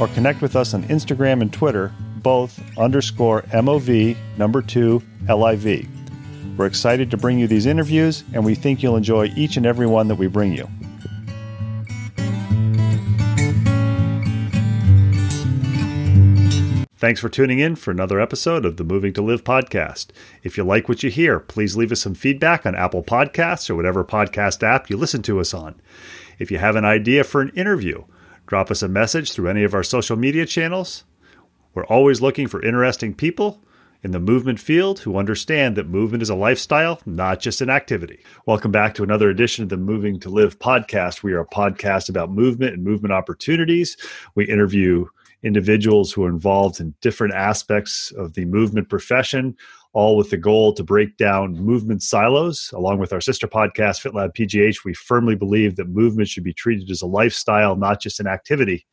or connect with us on Instagram and Twitter, both underscore mov number 2 liv. We're excited to bring you these interviews, and we think you'll enjoy each and every one that we bring you. Thanks for tuning in for another episode of the Moving to Live podcast. If you like what you hear, please leave us some feedback on Apple Podcasts or whatever podcast app you listen to us on. If you have an idea for an interview, drop us a message through any of our social media channels. We're always looking for interesting people in the movement field who understand that movement is a lifestyle, not just an activity. Welcome back to another edition of the Moving to Live podcast. We are a podcast about movement and movement opportunities. We interview individuals who are involved in different aspects of the movement profession, all with the goal to break down movement silos. Along with our sister podcast, FitLab PGH, we firmly believe that movement should be treated as a lifestyle, not just an activity.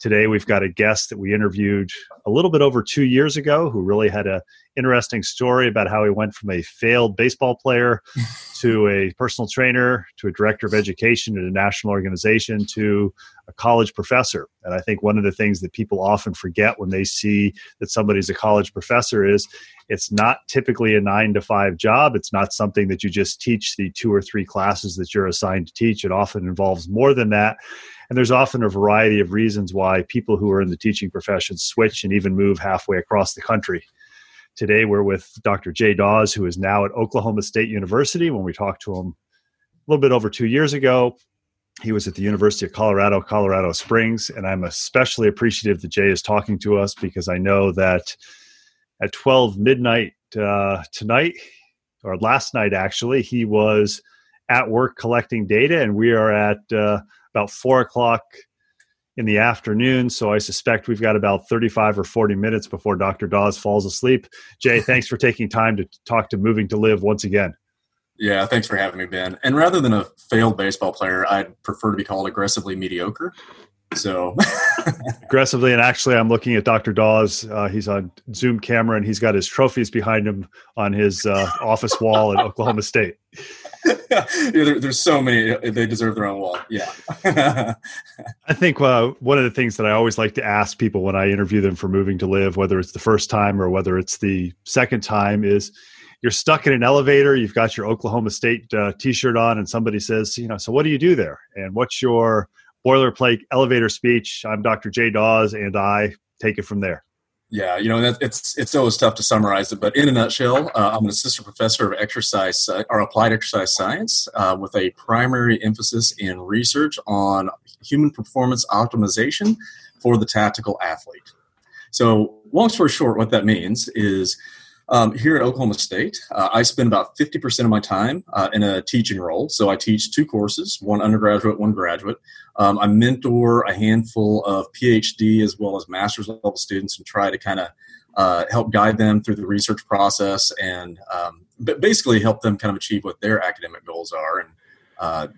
Today, we've got a guest that we interviewed a little bit over two years ago who really had a interesting story about how he went from a failed baseball player to a personal trainer to a director of education at a national organization to a college professor. And I think one of the things that people often forget when they see that somebody's a college professor is it's not typically a nine to five job. It's not something that you just teach the two or three classes that you're assigned to teach. It often involves more than that. And there's often a variety of reasons why people who are in the teaching profession switch and even move halfway across the country. Today, we're with Dr. Jay Dawes, who is now at Oklahoma State University. When we talked to him a little bit over two years ago, he was at the University of Colorado, Colorado Springs. And I'm especially appreciative that Jay is talking to us because I know that at 12 midnight uh, tonight, or last night actually, he was at work collecting data, and we are at uh, about four o'clock in the afternoon. So I suspect we've got about 35 or 40 minutes before Dr. Dawes falls asleep. Jay, thanks for taking time to talk to Moving to Live once again. Yeah, thanks for having me, Ben. And rather than a failed baseball player, I'd prefer to be called aggressively mediocre. So aggressively, and actually, I'm looking at Dr. Dawes. Uh, he's on Zoom camera, and he's got his trophies behind him on his uh, office wall at Oklahoma State. there, there's so many. They deserve their own wall. Yeah. I think uh, one of the things that I always like to ask people when I interview them for moving to live, whether it's the first time or whether it's the second time, is you're stuck in an elevator. You've got your Oklahoma State uh, T-shirt on, and somebody says, you know, so what do you do there? And what's your boilerplate elevator speech? I'm Dr. Jay Dawes, and I take it from there. Yeah, you know, it's it's always tough to summarize it, but in a nutshell, uh, I'm an assistant professor of exercise uh, or applied exercise science uh, with a primary emphasis in research on human performance optimization for the tactical athlete. So, long story short, what that means is um, here at Oklahoma State, uh, I spend about 50% of my time uh, in a teaching role. So I teach two courses, one undergraduate, one graduate. Um, I mentor a handful of PhD as well as master's level students and try to kind of uh, help guide them through the research process and um, basically help them kind of achieve what their academic goals are. And uh,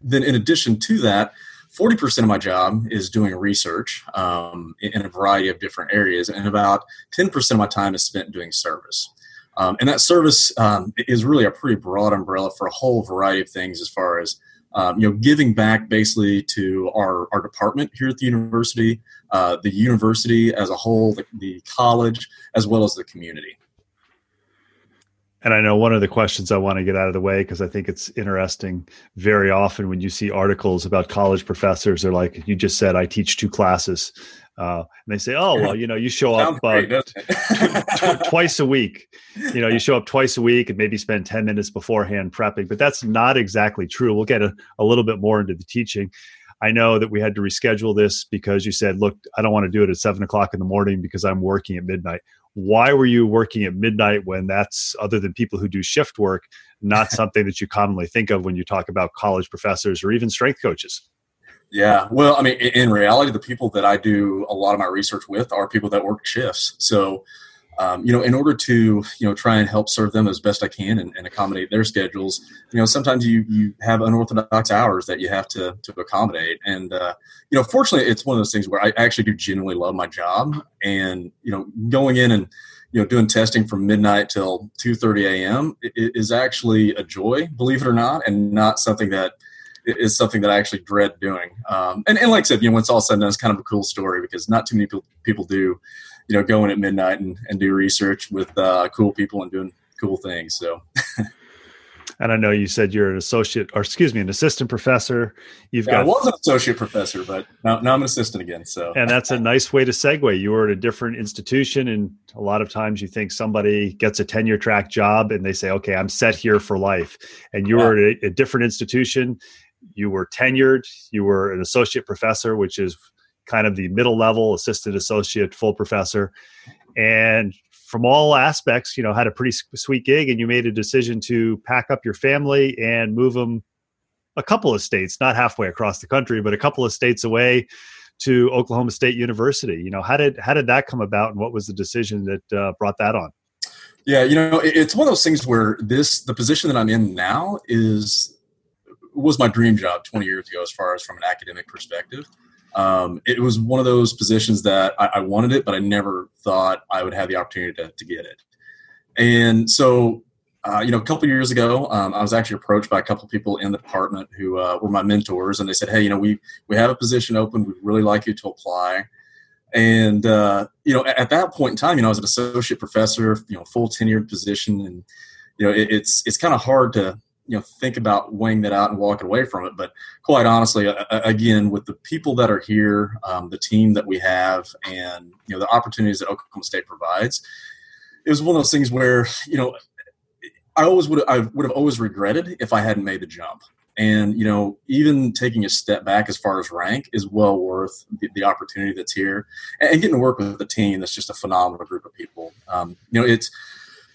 then in addition to that, 40% of my job is doing research um, in a variety of different areas, and about 10% of my time is spent doing service. Um, and that service um, is really a pretty broad umbrella for a whole variety of things as far as um, you know giving back basically to our, our department here at the university, uh, the university as a whole, the, the college, as well as the community. And I know one of the questions I want to get out of the way because I think it's interesting. Very often, when you see articles about college professors, they're like, "You just said I teach two classes," uh, and they say, "Oh, well, you know, you show up uh, t- t- twice a week. You know, you show up twice a week and maybe spend ten minutes beforehand prepping." But that's not exactly true. We'll get a, a little bit more into the teaching. I know that we had to reschedule this because you said, "Look, I don't want to do it at seven o'clock in the morning because I'm working at midnight." Why were you working at midnight when that's other than people who do shift work not something that you commonly think of when you talk about college professors or even strength coaches? Yeah well i mean in reality the people that i do a lot of my research with are people that work shifts. So um, you know, in order to you know try and help serve them as best I can and, and, accommodate their schedules, you know, sometimes you you have unorthodox hours that you have to to accommodate, and uh, you know, fortunately, it's one of those things where I actually do genuinely love my job, and you know, going in and you know doing testing from midnight till 2:30 a.m. is actually a joy, believe it or not, and not something that is something that I actually dread doing. Um, and, and like I said, you know, when it's all said and done, it's kind of a cool story because not too many people, people do you know, going at midnight and, and do research with uh, cool people and doing cool things. So. and I know you said you're an associate, or excuse me, an assistant professor. You've yeah, got. I was an associate professor, but now, now I'm an assistant again. So. and that's a nice way to segue. You were at a different institution, and a lot of times you think somebody gets a tenure track job, and they say, "Okay, I'm set here for life." And you yeah. were at a, a different institution. You were tenured. You were an associate professor, which is kind of the middle level, assistant associate, full professor. And from all aspects, you know, had a pretty sweet gig and you made a decision to pack up your family and move them a couple of states, not halfway across the country, but a couple of states away to Oklahoma State University. You know, how did how did that come about, and what was the decision that uh, brought that on? Yeah, you know, it's one of those things where this the position that I'm in now is was my dream job 20 years ago, as far as from an academic perspective um, it was one of those positions that I, I, wanted it, but I never thought I would have the opportunity to, to get it. And so, uh, you know, a couple years ago, um, I was actually approached by a couple people in the department who uh, were my mentors, and they said, "Hey, you know, we we have a position open. We'd really like you to apply." And uh, you know, at, at, that point in time, you know, I was an associate professor, you know, full tenured position, and you know, it, it's it's kind of hard to you know think about weighing that out and walking away from it. But quite honestly again with the people that are here um, the team that we have and you know the opportunities that oklahoma state provides it was one of those things where you know i always would i would have always regretted if i hadn't made the jump. And you know even taking a step back as far as rank is well worth the, the opportunity that's here and, getting to work with a team that's just a phenomenal group of people. Um, you know it's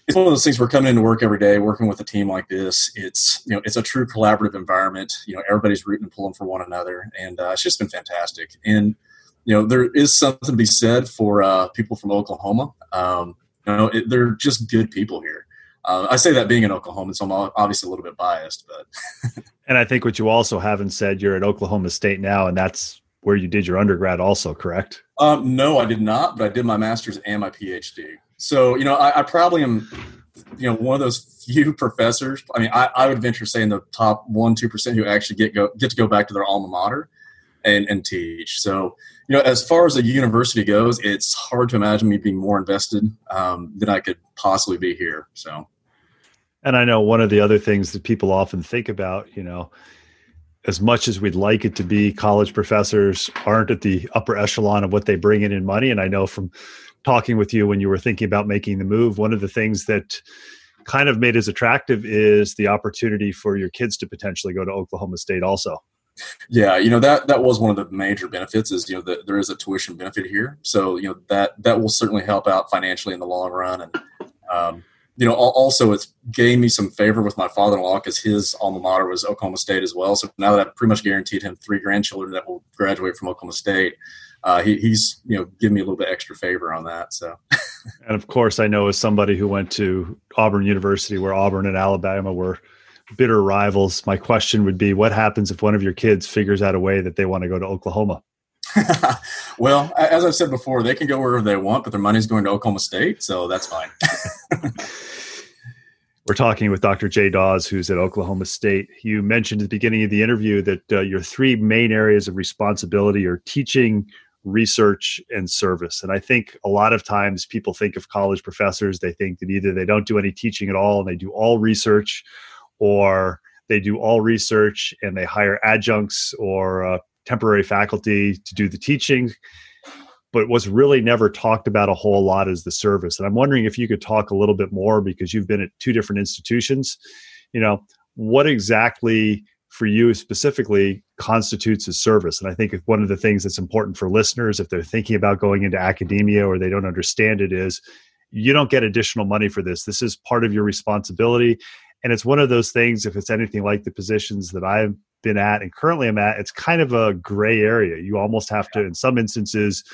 it's one of those things we're coming into work every day working with a team like this. It's you know it's a true collaborative environment. You know everybody's rooting and pulling for one another and uh, it's just been fantastic. And you know there is something to be said for uh, people from oklahoma. Um, you know it, they're just good people here. Uh, i say that being in oklahoma so i'm obviously a little bit biased but and i think what you also haven't said you're at oklahoma state now and that's where you did your undergrad also correct? Um, no i did not but i did my master's and my phd so, you know, I, I, probably am, you know, one of those few professors. I mean, I, I would venture to say in the top one, two percent who actually get go get to go back to their alma mater and, and teach. So, you know, as far as the university goes, it's hard to imagine me being more invested um, than I could possibly be here. So, and I know one of the other things that people often think about, you know, as much as we'd like it to be, college professors aren't at the upper echelon of what they bring in in money. And I know from talking with you when you were thinking about making the move, one of the things that kind of made us attractive is the opportunity for your kids to potentially go to Oklahoma State also. Yeah, you know that that was one of the major benefits is you know that there is a tuition benefit here, so you know that that will certainly help out financially in the long run, and um, you know also it's gained me some favor with my father-in-law because his alma mater was Oklahoma State as well. So now that I've pretty much guaranteed him three grandchildren that will graduate from Oklahoma State, uh, he, he's you know giving me a little bit extra favor on that. So, and of course, I know as somebody who went to Auburn University, where Auburn and Alabama were bitter rivals, my question would be what happens if one of your kids figures out a way that they want to go to Oklahoma? well, as I've said before, they can go wherever they want, but their money's going to Oklahoma State, so that's fine. We're talking with Dr. Jay Dawes, who's at Oklahoma State. You mentioned at the beginning of the interview that uh, your three main areas of responsibility are teaching, research, and service. And I think a lot of times people think of college professors, they think that either they don't do any teaching at all and they do all research, or they do all research and they hire adjuncts or uh, temporary faculty to do the teaching. But what's really never talked about a whole lot is the service. And i'm wondering if you could talk a little bit more because you've been at two different institutions. You know what exactly for you specifically constitutes a service and i think one of the things that's important for listeners if they're thinking about going into academia or they don't understand it is you don't get additional money for this this is part of your responsibility and it's one of those things if it's anything like the positions that i've been at and currently i'm at it's kind of a gray area you almost have to in some instances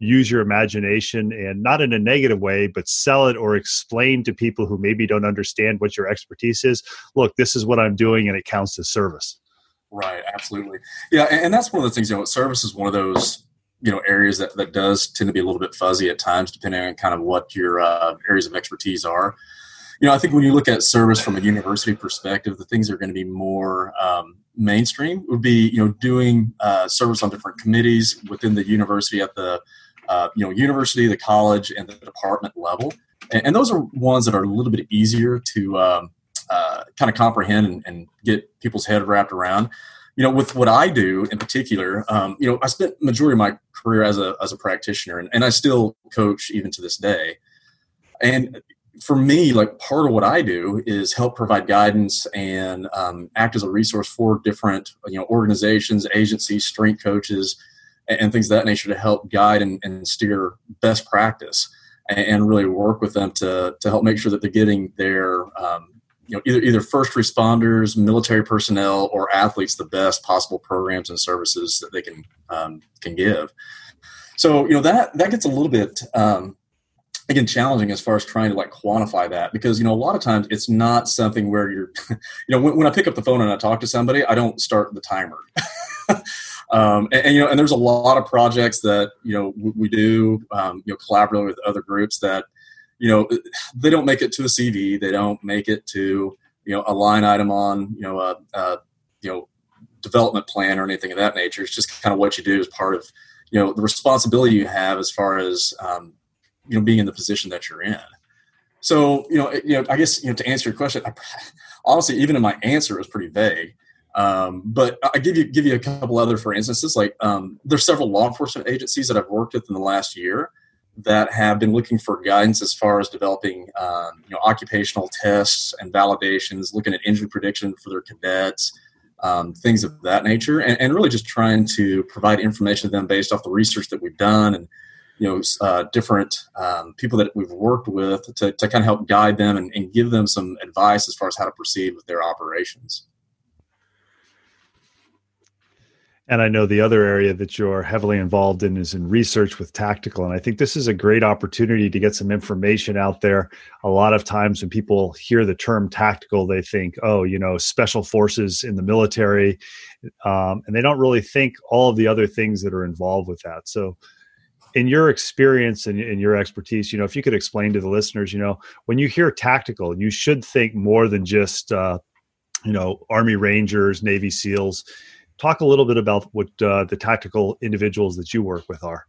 use your imagination and not in a negative way, but sell it or explain to people who maybe don't understand what your expertise is. Look, this is what I'm doing, and it counts as service. Right, absolutely. Yeah, and, and that's one of the things. You know, service is one of those you know areas that that does tend to be a little bit fuzzy at times, depending on kind of what your uh, areas of expertise are. You know, I think when you look at service from a university perspective, the things that are going to be more um, mainstream would be you know doing uh, service on different committees within the university at the uh, you know, university, the college, and the department level. And, and those are ones that are a little bit easier to um, uh, kind of comprehend and, and, get people's head wrapped around. You know, with what I do in particular, um, you know, I spent majority of my career as a as a practitioner, and, and I still coach even to this day. And for me, like part of what I do is help provide guidance and um, act as a resource for different you know organizations, agencies, strength coaches, and, things of that nature to help guide and, and steer best practice and, and, really work with them to, to help make sure that they're getting their um, you know either either first responders, military personnel, or athletes the best possible programs and services that they can um, can give. So you know that that gets a little bit um, again challenging as far as trying to like quantify that because you know a lot of times it's not something where you're you know when, when I pick up the phone and I talk to somebody, I don't start the timer. Um, and, and, you know, and there's a lot of projects that you know we, we do, um, you know, collaborating with other groups that you know they don't make it to a CV, they don't make it to you know a line item on you know a, a you know development plan or anything of that nature. It's just kind of what you do as part of you know the responsibility you have as far as um, you know being in the position that you're in. So you know, you know, I guess you know to answer your question, I, honestly, even in my answer, it was pretty vague. Um, but I give you give you a couple other for instances. Like um, there's several law enforcement agencies that I've worked with in the last year that have been looking for guidance as far as developing um, you know occupational tests and validations, looking at injury prediction for their cadets, um, things of that nature, and, and, really just trying to provide information to them based off the research that we've done and you know uh, different um, people that we've worked with to, to kind of help guide them and, and give them some advice as far as how to proceed with their operations. And I know the other area that you're heavily involved in is in research with tactical. And I think this is a great opportunity to get some information out there. A lot of times when people hear the term tactical, they think, oh, you know, special forces in the military. Um, and they don't really think all of the other things that are involved with that. So, in your experience and in your expertise, you know, if you could explain to the listeners, you know, when you hear tactical, you should think more than just, uh, you know, Army Rangers, Navy SEALs talk a little bit about what uh, the tactical individuals that you work with are.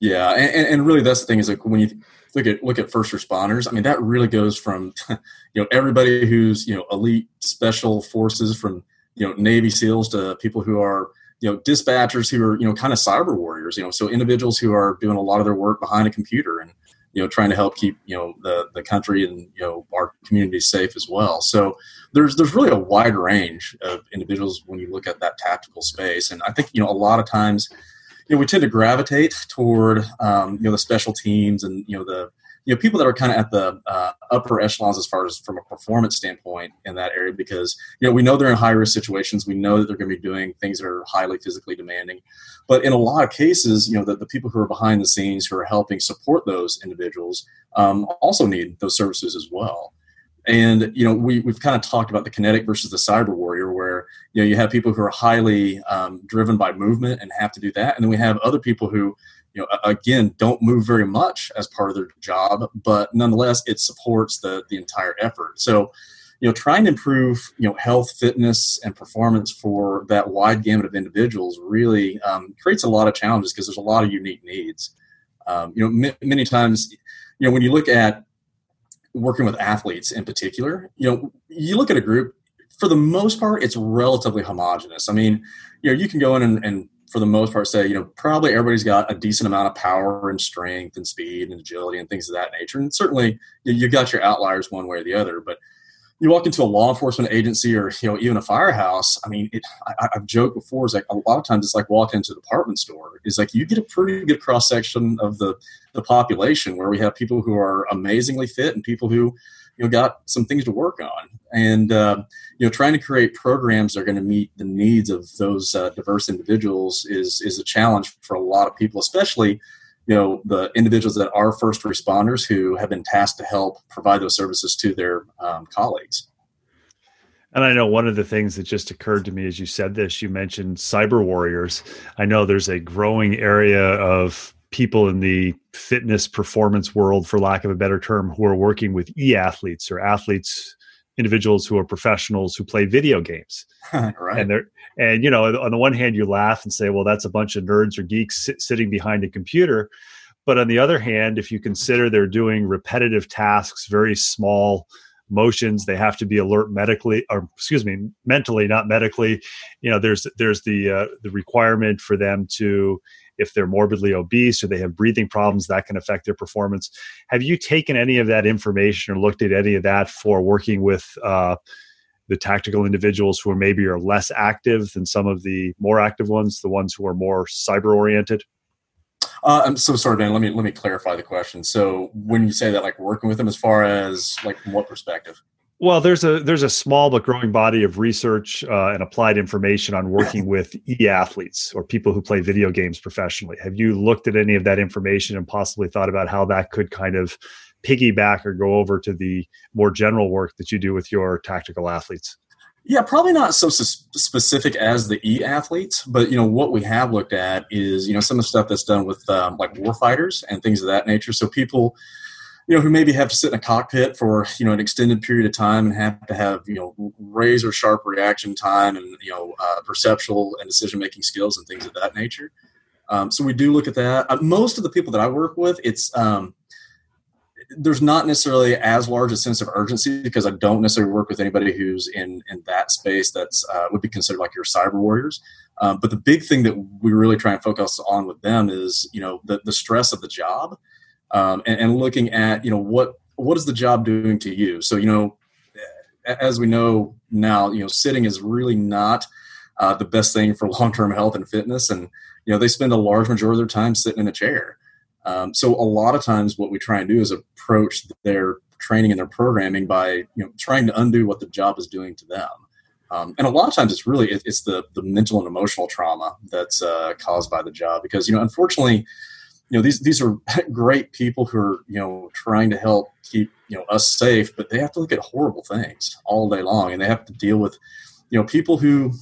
Yeah, and, and really that's the thing is like when you look at look at first responders, I mean that really goes from you know everybody who's you know elite special forces from you know Navy SEALs to people who are you know dispatchers who are you know kind of cyber warriors, you know so individuals who are doing a lot of their work behind a computer and you know trying to help keep you know the the country and you know our community safe as well so there's there's really a wide range of individuals when you look at that tactical space. And i think you know a lot of times you know we tend to gravitate toward um, you know the special teams and you know the you know people that are kind of at the uh, upper echelons as far as from a performance standpoint in that area because you know we know they're in high risk situations. We know that they're going to be doing things that are highly physically demanding. But in a lot of cases you know the, the people who are behind the scenes who are helping support those individuals um, also need those services as well and you know we, we've kind of talked about the kinetic versus the cyber warrior where you know you have people who are highly um, driven by movement and have to do that. And then we have other people who you know again don't move very much as part of their job but nonetheless it supports the the entire effort. So you know trying to improve you know health fitness and performance for that wide gamut of individuals really um, creates a lot of challenges because there's a lot of unique needs. Um, you know m- many times you know when you look at working with athletes in particular, you know, you look at a group, for the most part, it's relatively homogenous. I mean, you know, you can go in and, and for the most part say, you know, probably everybody's got a decent amount of power and strength and speed and agility and things of that nature. And certainly you, have got your outliers one way or the other, but you walk into a law enforcement agency or you know even a firehouse i mean it, I, have joked before is like a lot of times it's like walking into a department store. Is like you get a pretty good cross section of the the population where we have people who are amazingly fit and people who you know got some things to work on. And uh, you know trying to create programs that are going to meet the needs of those uh, diverse individuals is is a challenge for a lot of people especially you know the individuals that are first responders who have been tasked to help provide those services to their um, colleagues and I know one of the things that just occurred to me as you said this, you mentioned cyber warriors. I know there's a growing area of people in the fitness performance world, for lack of a better term, who are working with e athletes or athletes, individuals who are professionals who play video games. right. And they're and you know, on the one hand, you laugh and say, "Well, that's a bunch of nerds or geeks sit, sitting behind a computer." But on the other hand, if you consider they're doing repetitive tasks, very small motions, they have to be alert medically, or excuse me, mentally, not medically. You know, there's there's the uh, the requirement for them to if they're morbidly obese or they have breathing problems that can affect their performance have you taken any of that information or looked at any of that for working with uh, the tactical individuals who are maybe are less active than some of the more active ones, the ones who are more cyber oriented? Uh, I'm so sorry, Dan. Let me let me clarify the question. So when you say that, like working with them, as far as like from what perspective? Well, there's a there's a small but growing body of research uh, and applied information on working with e athletes or people who play video games professionally. Have you looked at any of that information and possibly thought about how that could kind of piggyback or go over to the more general work that you do with your tactical athletes? Yeah, probably not so specific as the e athletes, but you know what we have looked at is you know some of the stuff that's done with um, like war fighters and things of that nature. So people, you know, who maybe have to sit in a cockpit for you know an extended period of time and have to have you know razor sharp reaction time and you know uh, perceptual and decision making skills and things of that nature. Um, so we do look at that. Uh, most of the people that I work with, it's um, there's not necessarily as large a sense of urgency because I don't necessarily work with anybody who's in in that space that's uh, would be considered like your cyber warriors. Um, but the big thing that we really try and focus on with them is you know the the stress of the job um, and, and looking at you know what what is the job doing to you. So you know as we know now, you know sitting is really not uh, the best thing for long term health and fitness, and you know they spend a large majority of their time sitting in a chair. Um, so a lot of times, what we try and do is approach their training and their programming by you know trying to undo what the job is doing to them. Um, and a lot of times, it's really it's the the mental and emotional trauma that's uh, caused by the job because you know unfortunately, you know these these are great people who are you know trying to help keep you know us safe, but they have to look at horrible things all day long, and they have to deal with you know people who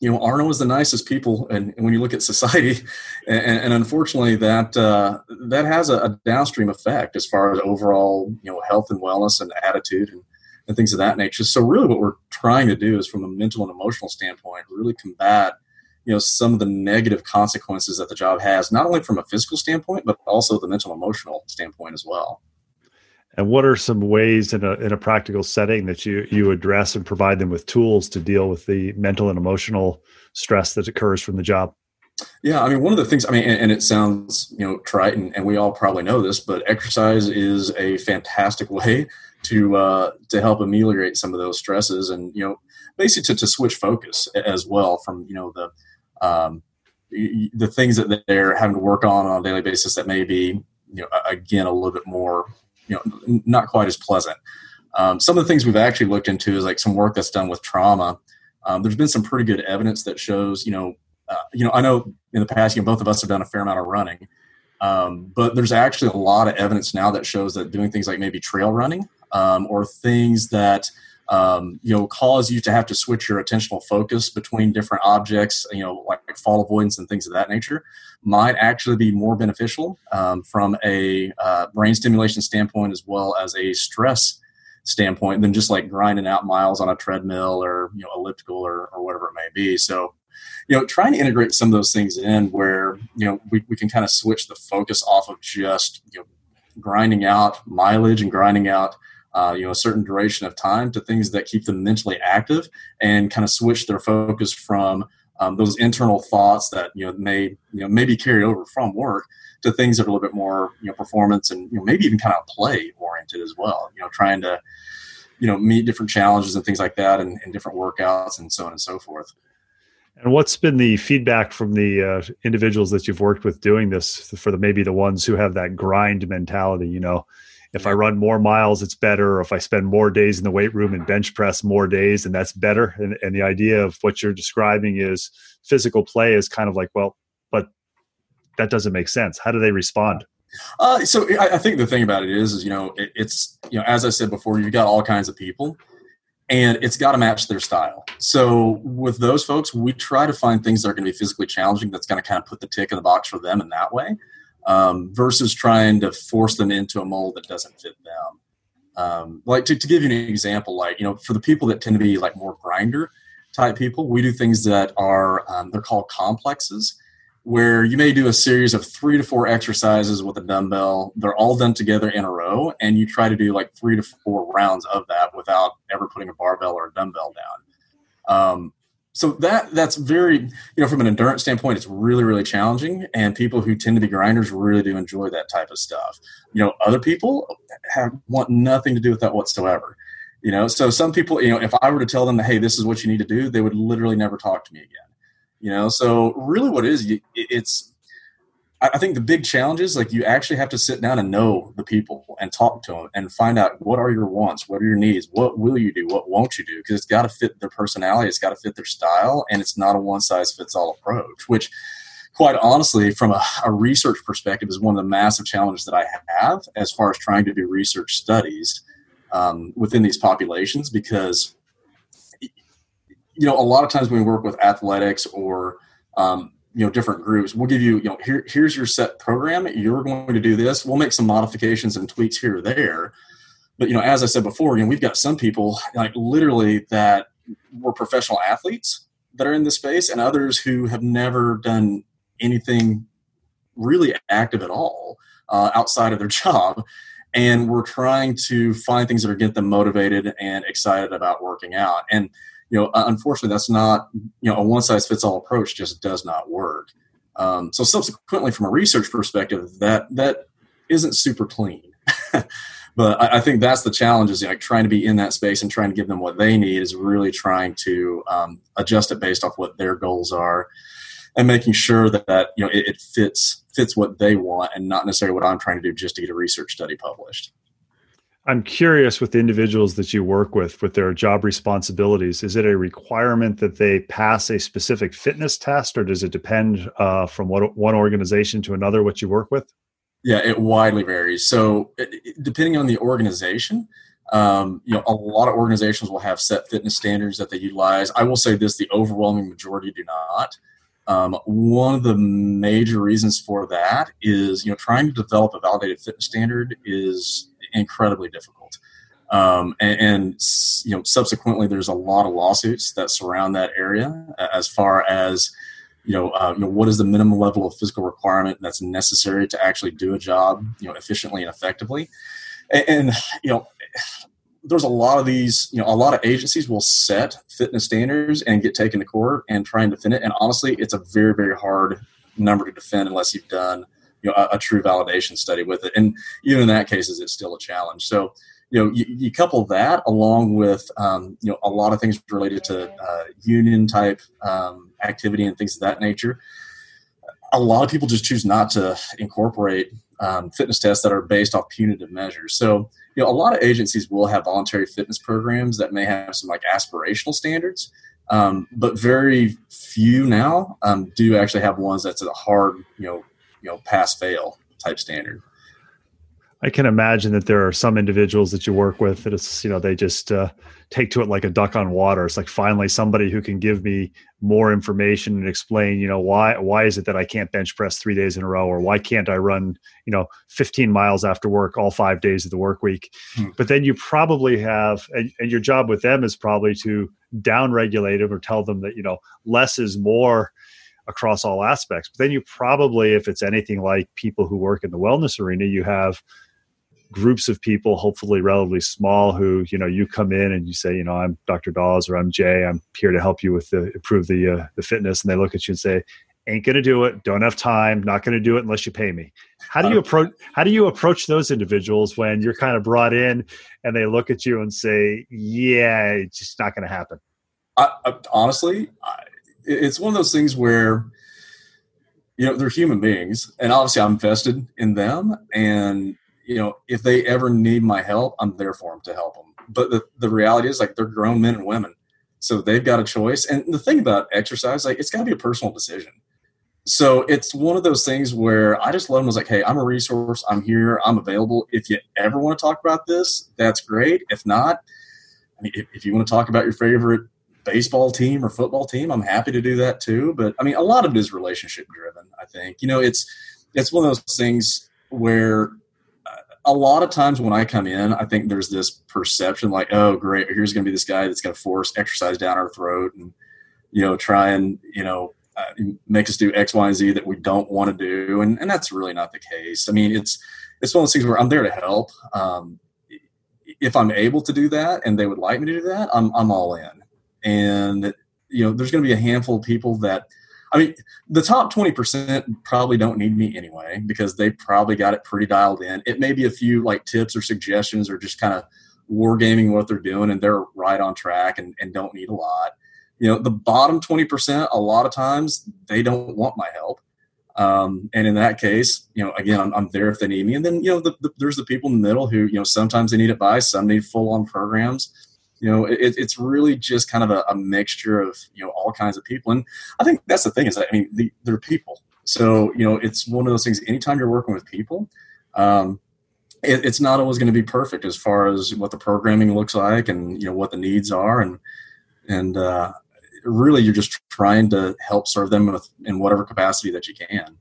you know, aren't always the nicest people, and, and when you look at society, and, and unfortunately, that uh, that has a, a, downstream effect as far as overall, you know, health and wellness and attitude and, and things of that nature. So, really, what we're trying to do is, from a mental and emotional standpoint, really combat, you know, some of the negative consequences that the job has, not only from a physical standpoint, but also the mental emotional standpoint as well. And what are some ways in a in a practical setting that you you address and provide them with tools to deal with the mental and emotional stress that occurs from the job? Yeah, I mean, one of the things, I mean, and, and it sounds, you know, trite, and, and, we all probably know this, but exercise is a fantastic way to uh, to help ameliorate some of those stresses, and you know, basically to, to switch focus as well from you know the um, the things that they're having to work on on a daily basis that may be, you know, again, a little bit more you know not quite as pleasant. Um, some of the things we've actually looked into is like some work that's done with trauma. Um, there's been some pretty good evidence that shows, you know, uh, you know, I know in the past, you know, both of us have done a fair amount of running, um, but there's actually a lot of evidence now that shows that doing things like maybe trail running um, or things that um, you know cause you to have to switch your attentional focus between different objects you know like, like fall avoidance and things of that nature might actually be more beneficial um, from a uh, brain stimulation standpoint as well as a stress standpoint than just like grinding out miles on a treadmill or you know elliptical or, or whatever it may be. So you know trying to integrate some of those things in where you know we, we can kind of switch the focus off of just you know grinding out mileage and grinding out uh, you know a certain duration of time to things that keep them mentally active and kind of switch their focus from um, those internal thoughts that you know may you know maybe carry over from work to things that are a little bit more you know performance and you know maybe even kind of play oriented as well you know trying to you know meet different challenges and things like that and, and different workouts and so on and so forth. And what's been the feedback from the uh, individuals that you've worked with doing this for the maybe the ones who have that grind mentality you know if I run more miles, it's better. Or if I spend more days in the weight room and bench press more days, and that's better. And, and the idea of what you're describing is physical play is kind of like, well, but that doesn't make sense. How do they respond? Uh, so I, I, think the thing about it is, is you know, it, it's you know, as I said before, you've got all kinds of people, and it's got to match their style. So with those folks, we try to find things that are going to be physically challenging. That's going to kind of put the tick in the box for them in that way um, versus trying to force them into a mold that doesn't fit them. Um, like to, to give you an example, like you know, for the people that tend to be like more grinder type people, we do things that are um, they're called complexes, where you may do a series of three to four exercises with a dumbbell. They're all done together in a row, and you try to do like three to four rounds of that without ever putting a barbell or a dumbbell down. Um, so that that's very you know from an endurance standpoint it's really really challenging and people who tend to be grinders really do enjoy that type of stuff. You know other people have want nothing to do with that whatsoever. You know so some people you know if i were to tell them that hey this is what you need to do they would literally never talk to me again. You know so really what it is it's I think the big challenge is like you actually have to sit down and know the people and talk to them and find out what are your wants, what are your needs, what will you do, what won't you do, because it's got to fit their personality, it's got to fit their style, and it's not a one size fits all approach. Which, quite honestly, from a, a, research perspective, is one of the massive challenges that I have as far as trying to do research studies um, within these populations, because you know a lot of times when we work with athletics or um, you know different groups. We'll give you you know here here's your set program. You're going to do this. We'll make some modifications and tweaks here or there. But you know as i said before you know we've got some people like literally that were professional athletes that are in this space and others who have never done anything really active at all uh, outside of their job. And we're trying to find things that are get them motivated and excited about working out. And you know, unfortunately, that's not you know a one size fits all approach. Just does not work. Um, so subsequently, from a research perspective, that that isn't super clean. but I, I, think that's the challenge is like trying to be in that space and trying to give them what they need is really trying to um, adjust it based off what their goals are and making sure that, that you know it, it fits fits what they want and not necessarily what I'm trying to do just to get a research study published. I'm curious with the individuals that you work with, with their job responsibilities, is it a requirement that they pass a specific fitness test, or does it depend uh, from what, one organization to another what you work with? Yeah, it widely varies. So, depending on the organization, um, you know, a lot of organizations will have set fitness standards that they utilize. I will say this: the overwhelming majority do not. Um, one of the major reasons for that is, you know, trying to develop a validated fitness standard is incredibly difficult. Um, and, and, you know, subsequently, there's a lot of lawsuits that surround that area as far as you know, uh, you know, what is the minimum level of physical requirement that's necessary to actually do a job, you know, efficiently and effectively. And, and you know, there's a lot of these, you know, a lot of agencies will set fitness standards and get taken to court and try and defend it. And honestly, it's a very, very hard number to defend unless you've done you know a, a, true validation study with it. And even in that case it's still a challenge? So you know you, you couple that along with um, you know a lot of things related to uh, union type um, activity and things of that nature. A lot of people just choose not to incorporate um, fitness tests that are based off punitive measures. So you know a lot of agencies will have voluntary fitness programs that may have some like aspirational standards um, but very few now um, do actually have ones that's a hard, you know, you know pass fail type standard. I can imagine that there are some individuals that you work with that it's you know they just uh, take to it like a duck on water. It's like finally somebody who can give me more information and explain you know why why is it that I can't bench press three days in a row or why can't I run you know 15 miles after work all five days of the work week. Hmm. But then you probably have and, and your job with them is probably to down regulate them or tell them that you know less is more across all aspects. But then you probably, if it's anything like people who work in the wellness arena, you have groups of people, hopefully relatively small, who you know you come in and you say, you know, I'm Dr. Dawes or I'm Jay. I'm here to help you with the improve the uh, the fitness, and they look at you and say, ain't going to do it don't have time not going to do it unless you pay me how do you approach how do you approach those individuals when you're kind of brought in and they look at you and say yeah it's just not going to happen I, I, honestly I, it's one of those things where you know they're human beings and obviously i'm invested in them and you know, if they ever need my help, I'm there for them to help them. But the, the reality is, like, they're grown men and women. So they've got a choice. And the thing about exercise, like, it's got to be a personal decision. So it's one of those things where I just let them was like, hey, I'm a resource. I'm here. I'm available. If you ever want to talk about this, that's great. If not, I mean, if, if you want to talk about your favorite baseball team or football team, I'm happy to do that too. But I mean, a lot of it is relationship driven. I think you know it's it's one of those things where a lot of times when I come in, I think there's this perception like, oh, great, here's going to be this guy that's going to force exercise down our throat and, you know, try and, you know, uh, make us do X, Y, and Z that we don't want to do. And, and that's really not the case. I mean, it's, it's one of those things where I'm there to help. Um, if I'm able to do that and they would like me to do that, I'm, I'm all in. And, you know, there's going to be a handful of people that, I mean, the top 20% probably don't need me anyway because they probably got it pretty dialed in. It may be a few like tips or suggestions or just kind of wargaming what they're doing and they're right on track and, and don't need a lot. You know, the bottom 20%, a lot of times they don't want my help. Um, and in that case, you know, again, I'm, I'm, there if they need me. And then, you know, the, the, there's the people in the middle who, you know, sometimes they need advice, some need full on programs you know it, it's really just kind of a, a, mixture of you know all kinds of people. And i think that's the thing is that, i mean the, they're people. So you know it's one of those things anytime you're working with people um, it, it's not always going to be perfect as far as what the programming looks like and you know what the needs are. And and uh, really you're just trying to help serve them with, in whatever capacity that you can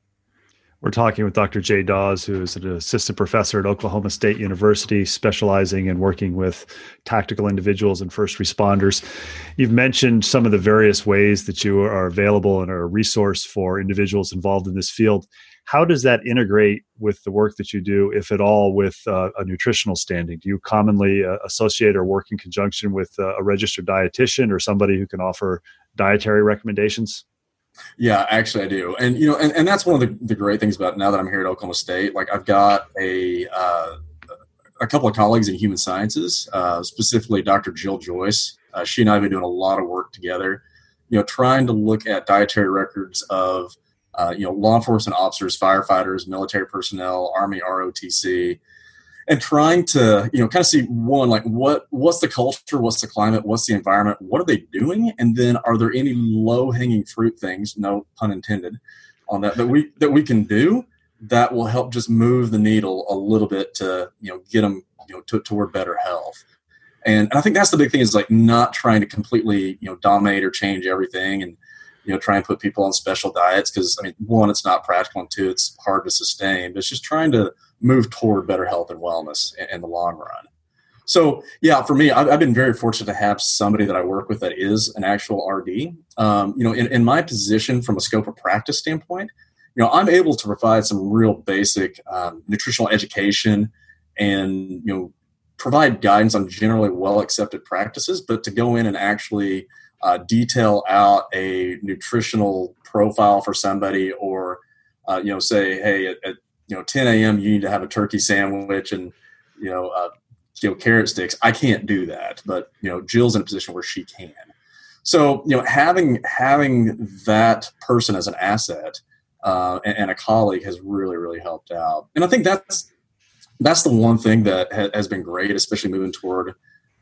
we're talking with Dr. Jay Dawes, who is an assistant professor at Oklahoma State University, specializing in working with tactical individuals and first responders. You've mentioned some of the various ways that you are available and are a resource for individuals involved in this field. How does that integrate with the work that you do, if at all, with uh, a nutritional standing? Do you commonly uh, associate or work in conjunction with uh, a registered dietitian or somebody who can offer dietary recommendations? Yeah, actually, I do, and you know, and, and that's one of the, the great things about now that I'm here at Oklahoma State. Like, I've got a uh, a couple of colleagues in human sciences, uh, specifically Dr. Jill Joyce. Uh, she and I have been doing a lot of work together. You know, trying to look at dietary records of uh, you know law enforcement officers, firefighters, military personnel, Army ROTC, and trying to you know kind of see one like what what's the culture what's the climate what's the environment what are they doing? And then are there any low hanging fruit things no pun intended on that that we that we can do that will help just move the needle a little bit to you know get them you know to, toward better health? And, and i think that's the big thing is like not trying to completely you know dominate or change everything and you know try and put people on special diets because i mean one it's not practical and two it's hard to sustain but it's just trying to move toward better health and wellness in, the long run. So yeah, for me, I've, I've, been very fortunate to have somebody that I work with that is an actual RD. Um, you know, in, in, my position from a scope of practice standpoint, you know, I'm able to provide some real basic um, nutritional education and you know provide guidance on generally well accepted practices. But to go in and actually uh, detail out a nutritional profile for somebody, or uh, you know, say, hey, at, at you know 10 a.m. you need to have a turkey sandwich and you know uh, you know carrot sticks. I can't do that, but you know Jill's in a position where she can. So you know having having that person as an asset uh, and, and, a colleague has really really helped out. And I think that's that's the one thing that ha- has been great, especially moving toward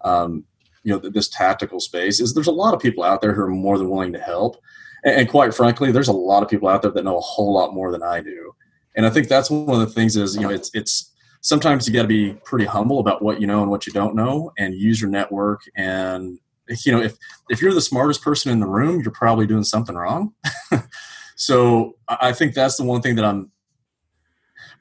um, you know this tactical space. Is there's a lot of people out there who are more than willing to help. And, and quite frankly, there's a lot of people out there that know a whole lot more than I do and I think that's one of the things is you know it's it's sometimes you got to be pretty humble about what you know and what you don't know, and use your network. And you know, if if you're the smartest person in the room, you're probably doing something wrong. so I think that's the one thing that I'm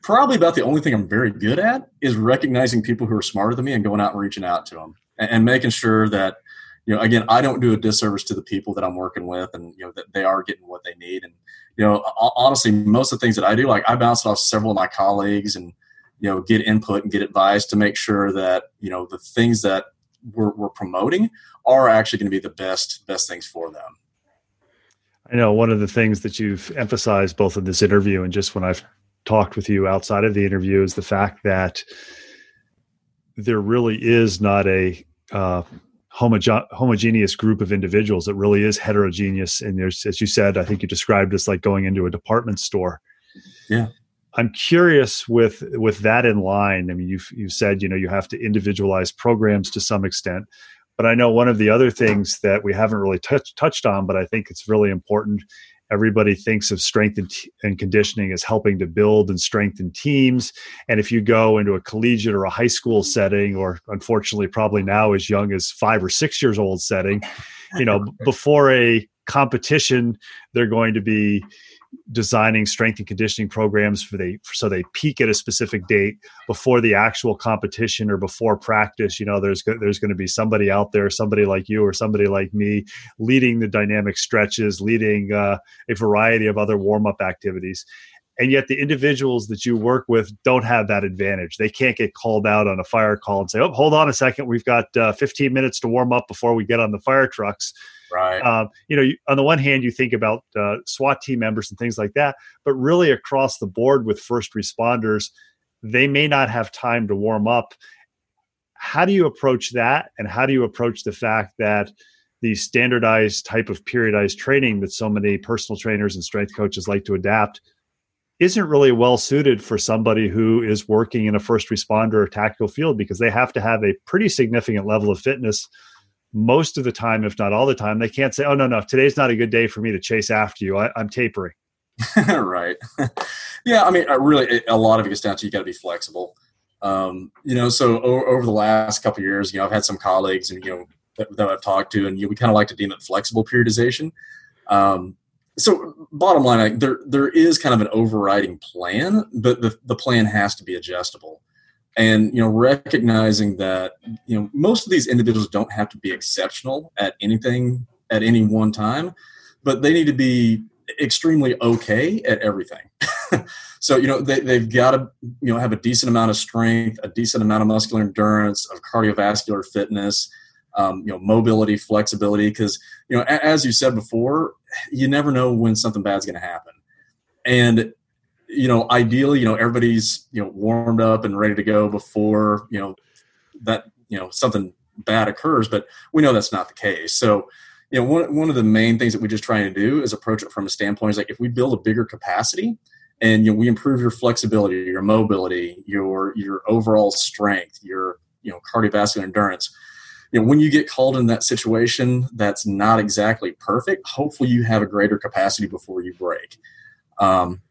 probably about the only thing I'm very good at is recognizing people who are smarter than me and going out and reaching out to them and, and making sure that you know again i don't do a disservice to the people that i'm working with and you know that they are getting what they need. And you know honestly most of the things that i do like i bounce off several of my colleagues and you know get input and get advice to make sure that you know the things that we're, we're promoting are actually going to be the best best things for them. I know one of the things that you've emphasized both in this interview and just when i've talked with you outside of the interview is the fact that there really is not a uh, homoge- homogeneous group of individuals. It really is heterogeneous. And there's, as you said, I think you described this like going into a department store. Yeah. I'm curious with with that in line. I mean, you've you've said you know you have to individualize programs to some extent, but I know one of the other things that we haven't really touched touched on, but I think it's really important everybody thinks of strength and, t- and, conditioning as helping to build and strengthen teams. And if you go into a collegiate or a high school setting or unfortunately probably now as young as five or six years old setting you know before a competition they're going to be designing strength and conditioning programs for they so they peak at a specific date before the actual competition or before practice. You know there's there's going to be somebody out there somebody like you or somebody like me leading the dynamic stretches leading uh, a variety of other warm up activities. And yet the individuals that you work with don't have that advantage. They can't get called out on a fire call and say oh hold on a second. We've got uh, 15 minutes to warm up before we get on the fire trucks Right. Um, you know, you, on the one hand, you think about uh, SWAT team members and things like that, but really across the board with first responders, they may not have time to warm up. How do you approach that? And how do you approach the fact that the standardized type of periodized training that so many personal trainers and strength coaches like to adapt isn't really well suited for somebody who is working in a first responder or tactical field because they have to have a pretty significant level of fitness most of the time, if not all the time, they can't say, "Oh no, no, today's not a good day for me to chase after you. I, am tapering." right. yeah, I mean, really, a lot of it gets down to you got to be flexible. Um, you know, so over, over the last couple years, you know, I've had some colleagues and you know that, that I've talked to, and you know, we kind of like to deem it flexible periodization. Um, so, bottom line, there there is kind of an overriding plan, but the the plan has to be adjustable and you know recognizing that you know most of these individuals don't have to be exceptional at anything at any one time but they need to be extremely okay at everything. So you know they, they've got to you know have a decent amount of strength a decent amount of muscular endurance of cardiovascular fitness um, you know mobility flexibility because you know as you said before you never know when something bad's going to happen. And you know, ideally, you know, everybody's you know warmed up and ready to go before you know that you know something bad occurs. But we know that's not the case. So, you know, one one of the main things that we're just trying to do is approach it from a standpoint is like if we build a bigger capacity and you know we improve your flexibility, your mobility, your your overall strength, your you know cardiovascular endurance. You know, when you get called in that situation that's not exactly perfect, hopefully you have a greater capacity before you break. Um,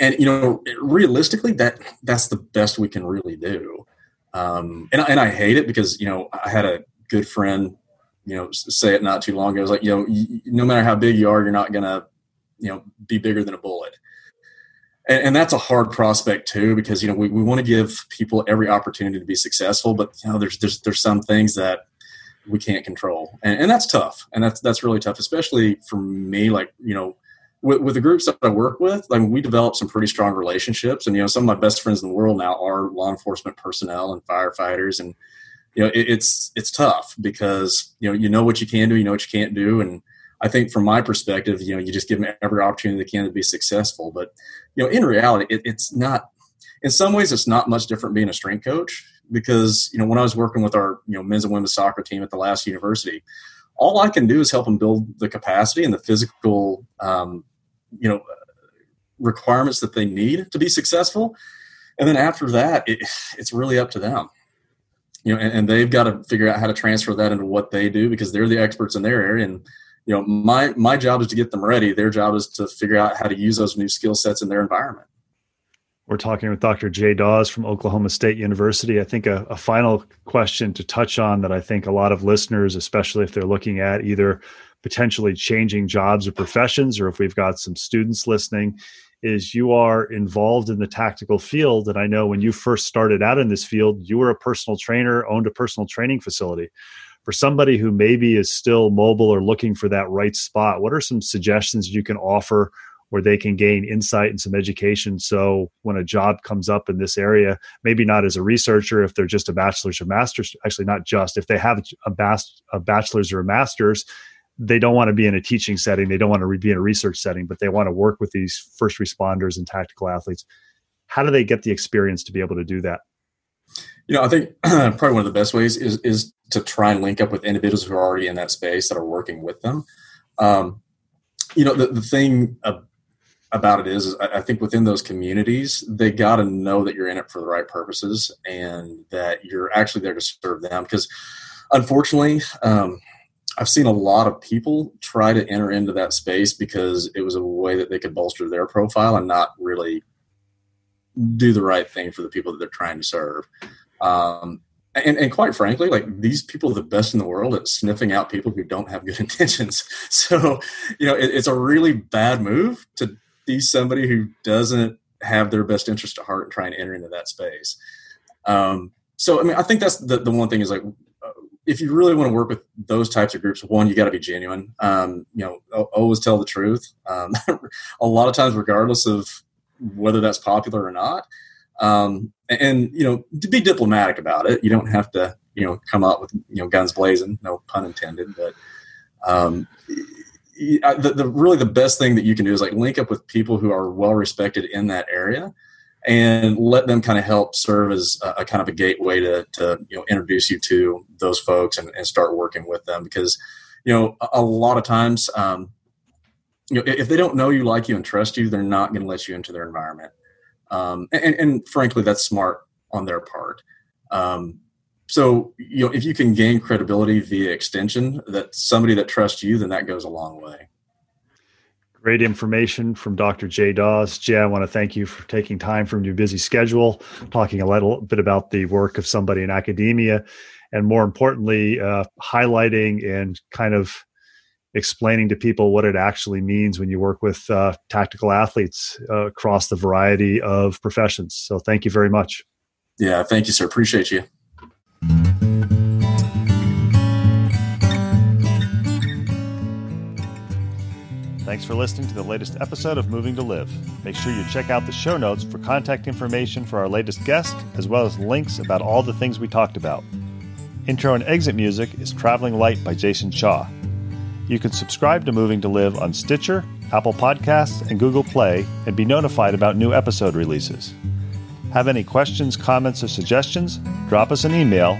and you know realistically that that's the best we can really do. Um, and, and i hate it because you know i had a good friend you know say it not too long ago. It was like you know no matter how big you are you're not gonna you know be bigger than a bullet. And, and that's a hard prospect too because you know we, we want to give people every opportunity to be successful but you know there's there's there's some things that we can't control. And, and that's tough. And that's that's really tough especially for me like you know with, with the groups that I work with, like we develop some pretty strong relationships. And you know, some of my best friends in the world now are law enforcement personnel and firefighters. And you know, it, it's it's tough because you know you know what you can do, you know what you can't do, and I think from my perspective, you know, you just give them every opportunity they can to be successful. But you know, in reality, it, it's not. In some ways, it's not much different being a strength coach because you know when I was working with our you know men's and women's soccer team at the last university, all I can do is help them build the capacity and the physical um, you know requirements that they need to be successful and then after that it, it's really up to them you know and, and, they've got to figure out how to transfer that into what they do because they're the experts in their area and you know my my job is to get them ready their job is to figure out how to use those new skill sets in their environment We're talking with Dr. Jay Dawes from Oklahoma State University. I think a, a, final question to touch on that I think a lot of listeners, especially if they're looking at either potentially changing jobs or professions, or if we've got some students listening, is you are involved in the tactical field. And I know when you first started out in this field, you were a personal trainer, owned a personal training facility. For somebody who maybe is still mobile or looking for that right spot, what are some suggestions you can offer where they can gain insight and some education. So when a job comes up in this area, maybe not as a researcher, if they're just a bachelor's or master's, actually not just, if they have a, a bachelor's or a master's, they don't want to be in a teaching setting. They don't want to be in a research setting, but they want to work with these first responders and tactical athletes. How do they get the experience to be able to do that? You know, I think probably one of the best ways is is to try and link up with individuals who are already in that space that are working with them. Um, you know, the, the thing about it is, is I think within those communities, they got to know that you're in it for the right purposes and that you're actually there to serve them. Because unfortunately, um, I've seen a lot of people try to enter into that space because it was a way that they could bolster their profile and not really do the right thing for the people that they're trying to serve. Um, and, and, quite frankly, like these people are the best in the world at sniffing out people who don't have good intentions. So, you know, it, it's a really bad move to be somebody who doesn't have their best interest at heart and try and enter into that space. Um, so, I mean, I think that's the, the one thing is like, if you really want to work with those types of groups, one, you got to be genuine. Um, you know, always tell the truth. Um, a lot of times, regardless of whether that's popular or not. Um, and, you know, to be diplomatic about it, you don't have to, you know, come out with, you know, guns blazing, no pun intended, but, um, the, the really the best thing that you can do is like link up with people who are well respected in that area and let them kind of help serve as a, a, kind of a gateway to, to you know introduce you to those folks and, and start working with them. Because you know a, a lot of times um, you know if they don't know you like you and trust you they're not going to let you into their environment. Um, and, and, frankly that's smart on their part. Um, so you know if you can gain credibility via extension that somebody that trusts you then that goes a long way great information from dr jay dawes. Jay i want to thank you for taking time from your busy schedule talking a little bit about the work of somebody in academia and more importantly uh, highlighting and kind of explaining to people what it actually means when you work with uh, tactical athletes uh, across the variety of professions. So thank you very much. Yeah thank you sir. Appreciate you Thanks for listening to the latest episode of Moving to Live. Make sure you check out the show notes for contact information for our latest guest, as well as links about all the things we talked about. Intro and exit music is Traveling Light by Jason Shaw. You can subscribe to Moving to Live on Stitcher, Apple Podcasts, and Google Play and be notified about new episode releases. Have any questions, comments, or suggestions? Drop us an email,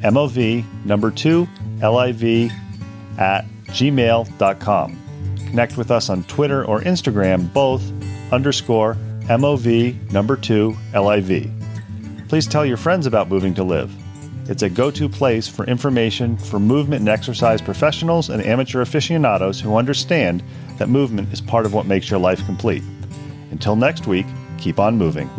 MOV number 2 LIV at gmail.com. Connect with us on Twitter or Instagram, both underscore MOV number 2 LIV. Please tell your friends about Moving to Live. It's a go to place for information for movement and exercise professionals and amateur aficionados who understand that movement is part of what makes your life complete. Until next week, keep on moving.